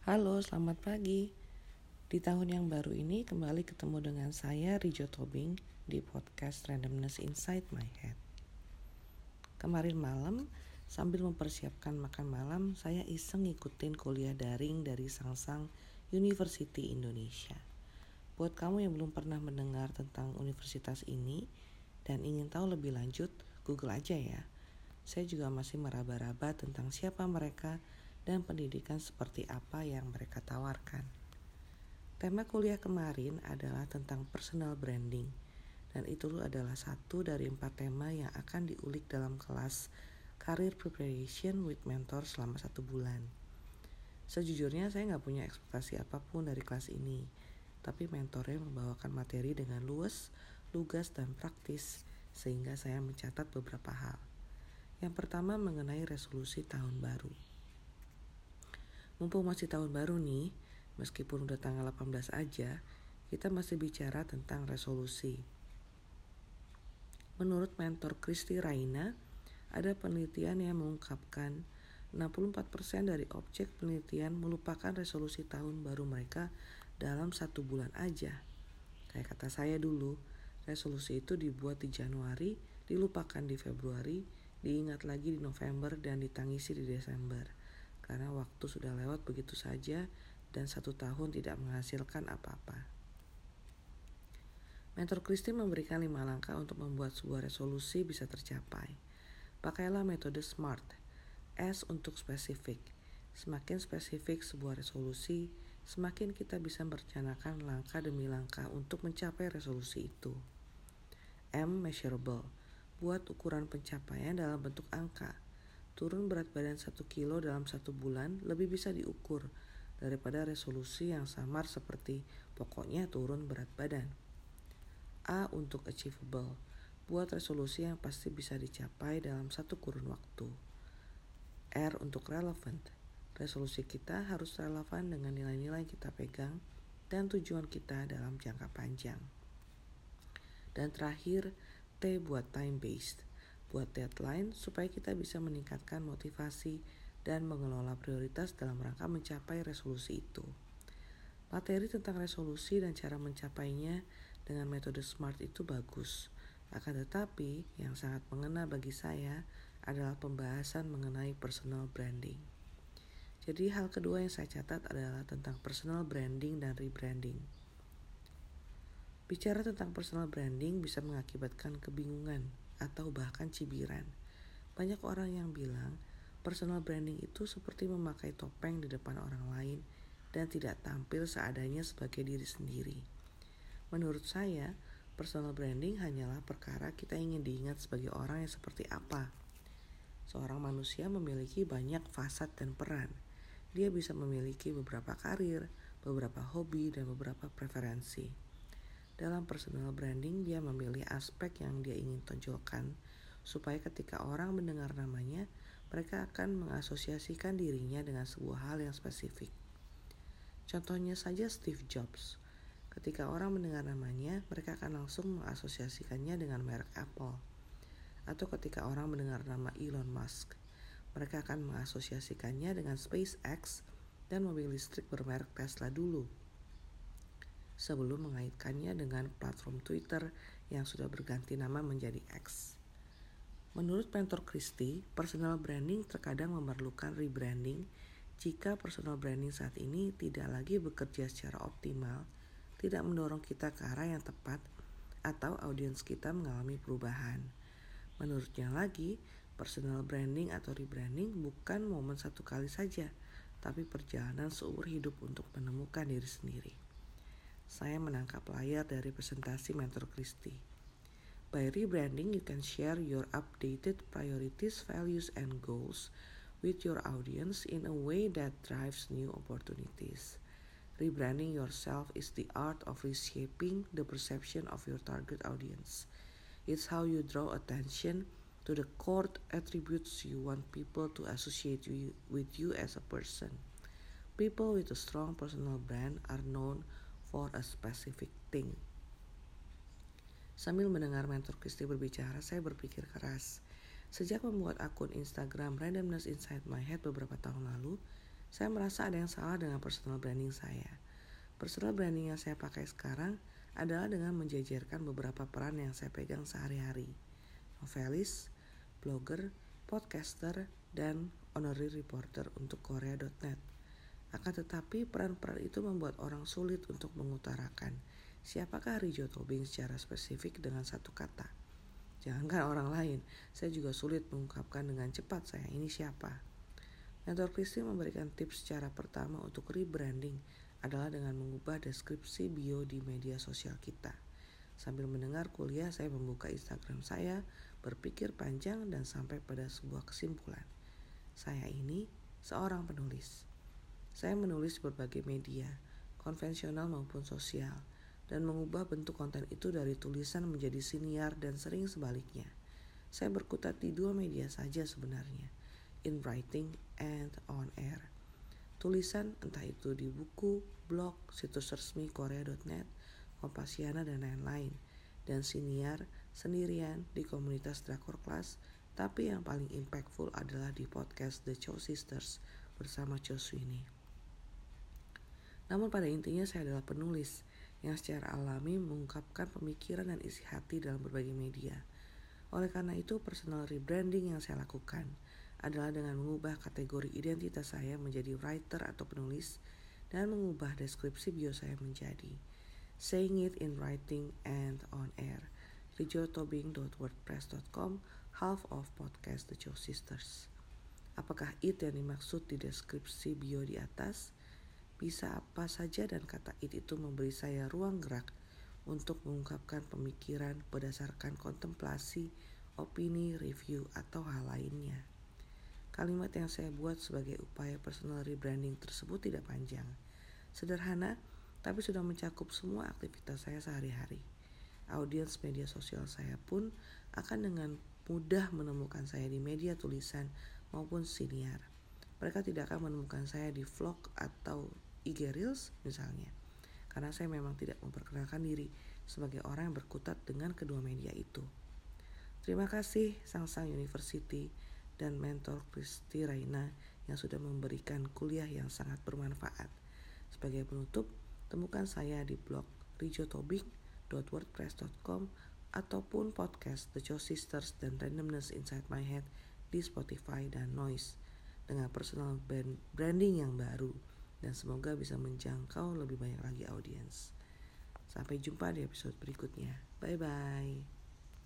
Halo, selamat pagi. Di tahun yang baru ini kembali ketemu dengan saya Rijo Tobing di podcast Randomness Inside My Head. Kemarin malam sambil mempersiapkan makan malam, saya iseng ngikutin kuliah daring dari Sangsang University Indonesia. Buat kamu yang belum pernah mendengar tentang universitas ini dan ingin tahu lebih lanjut, Google aja ya. Saya juga masih meraba-raba tentang siapa mereka dan pendidikan seperti apa yang mereka tawarkan. Tema kuliah kemarin adalah tentang personal branding, dan itu adalah satu dari empat tema yang akan diulik dalam kelas Career Preparation with Mentor selama satu bulan. Sejujurnya saya nggak punya ekspektasi apa pun dari kelas ini, tapi mentornya membawakan materi dengan luas, lugas, dan praktis, sehingga saya mencatat beberapa hal. Yang pertama mengenai resolusi tahun baru. Mumpung masih tahun baru nih, meskipun udah tanggal 18 aja, kita masih bicara tentang resolusi. Menurut mentor Kristi Raina, ada penelitian yang mengungkapkan 64% dari objek penelitian melupakan resolusi tahun baru mereka dalam satu bulan aja. Kayak kata saya dulu, resolusi itu dibuat di Januari, dilupakan di Februari, diingat lagi di November, dan ditangisi di Desember karena waktu sudah lewat begitu saja dan satu tahun tidak menghasilkan apa-apa. Mentor Christine memberikan lima langkah untuk membuat sebuah resolusi bisa tercapai. Pakailah metode SMART. S untuk spesifik. Semakin spesifik sebuah resolusi, semakin kita bisa merencanakan langkah demi langkah untuk mencapai resolusi itu. M. Measurable. Buat ukuran pencapaian dalam bentuk angka turun berat badan 1 kilo dalam satu bulan lebih bisa diukur daripada resolusi yang samar seperti pokoknya turun berat badan. A untuk achievable, buat resolusi yang pasti bisa dicapai dalam satu kurun waktu. R untuk relevant, resolusi kita harus relevan dengan nilai-nilai kita pegang dan tujuan kita dalam jangka panjang. Dan terakhir, T buat time based, buat deadline supaya kita bisa meningkatkan motivasi dan mengelola prioritas dalam rangka mencapai resolusi itu. Materi tentang resolusi dan cara mencapainya dengan metode SMART itu bagus. Akan tetapi, yang sangat mengena bagi saya adalah pembahasan mengenai personal branding. Jadi hal kedua yang saya catat adalah tentang personal branding dan rebranding. Bicara tentang personal branding bisa mengakibatkan kebingungan atau bahkan cibiran. Banyak orang yang bilang personal branding itu seperti memakai topeng di depan orang lain dan tidak tampil seadanya sebagai diri sendiri. Menurut saya, personal branding hanyalah perkara kita ingin diingat sebagai orang yang seperti apa. Seorang manusia memiliki banyak fasad dan peran. Dia bisa memiliki beberapa karir, beberapa hobi, dan beberapa preferensi. Dalam personal branding, dia memilih aspek yang dia ingin tonjolkan supaya ketika orang mendengar namanya, mereka akan mengasosiasikan dirinya dengan sebuah hal yang spesifik. Contohnya saja Steve Jobs. Ketika orang mendengar namanya, mereka akan langsung mengasosiasikannya dengan merek Apple. Atau ketika orang mendengar nama Elon Musk, mereka akan mengasosiasikannya dengan SpaceX dan mobil listrik bermerek Tesla dulu sebelum mengaitkannya dengan platform Twitter yang sudah berganti nama menjadi X. Menurut mentor Christie, personal branding terkadang memerlukan rebranding jika personal branding saat ini tidak lagi bekerja secara optimal, tidak mendorong kita ke arah yang tepat, atau audiens kita mengalami perubahan. Menurutnya lagi, personal branding atau rebranding bukan momen satu kali saja, tapi perjalanan seumur hidup untuk menemukan diri sendiri saya menangkap layar dari presentasi Mentor Christie. By rebranding, you can share your updated priorities, values, and goals with your audience in a way that drives new opportunities. Rebranding yourself is the art of reshaping the perception of your target audience. It's how you draw attention to the core attributes you want people to associate with you as a person. People with a strong personal brand are known for a specific thing. Sambil mendengar mentor Kristi berbicara, saya berpikir keras. Sejak membuat akun Instagram Randomness Inside My Head beberapa tahun lalu, Saya merasa ada yang salah dengan personal branding saya. Personal branding yang saya pakai sekarang adalah dengan menjajarkan beberapa peran yang saya pegang sehari-hari. Novelis, blogger, podcaster, dan honorary reporter untuk korea.net. Akan tetapi peran-peran itu membuat orang sulit untuk mengutarakan siapakah Rijo Tobing secara spesifik dengan satu kata. Jangankan orang lain, saya juga sulit mengungkapkan dengan cepat saya ini siapa. Mentor Kristi memberikan tips cara pertama untuk rebranding adalah dengan mengubah deskripsi bio di media sosial kita. Sambil mendengar kuliah, saya membuka Instagram saya, berpikir panjang dan sampai pada sebuah kesimpulan. Saya ini seorang penulis. Saya menulis berbagai media, konvensional maupun sosial, dan mengubah bentuk konten itu dari tulisan menjadi siniar dan sering sebaliknya. Saya berkutat di dua media saja sebenarnya in writing and on air. Tulisan entah itu di buku, blog, situs resmi korea.net, Kompasiana dan lain-lain. Dan siniar sendirian di komunitas Drakor Class, tapi yang paling impactful adalah di podcast The Cho Sisters bersama Cho Sweeney. Namun pada intinya saya adalah penulis yang secara alami mengungkapkan pemikiran dan isi hati dalam berbagai media. Oleh karena itu, personal rebranding yang saya lakukan – adalah dengan mengubah kategori identitas saya menjadi writer atau penulis dan mengubah deskripsi bio saya menjadi saying it in writing and on air rijotobing.wordpress.com half of podcast The Joe Sisters apakah it yang dimaksud di deskripsi bio di atas bisa apa saja dan kata it itu memberi saya ruang gerak untuk mengungkapkan pemikiran berdasarkan kontemplasi, opini, review, atau hal lainnya. Kalimat yang saya buat sebagai upaya personal rebranding tersebut tidak panjang. Sederhana, tapi sudah mencakup semua aktivitas saya sehari-hari. Audiens media sosial saya pun akan dengan mudah menemukan saya di media tulisan maupun siniar. Mereka tidak akan menemukan saya di vlog atau IG Reels misalnya. Karena saya memang tidak memperkenalkan diri sebagai orang yang berkutat dengan kedua media itu. Terima kasih Sangsang University dan mentor Kristi Raina yang sudah memberikan kuliah yang sangat bermanfaat. Sebagai penutup, temukan saya di blog rijotobing.wordpress.com ataupun podcast The Joe Sisters dan Randomness Inside My Head di Spotify dan Noise dengan personal brand branding yang baru dan semoga bisa menjangkau lebih banyak lagi audiens. Sampai jumpa di episode berikutnya. Bye bye.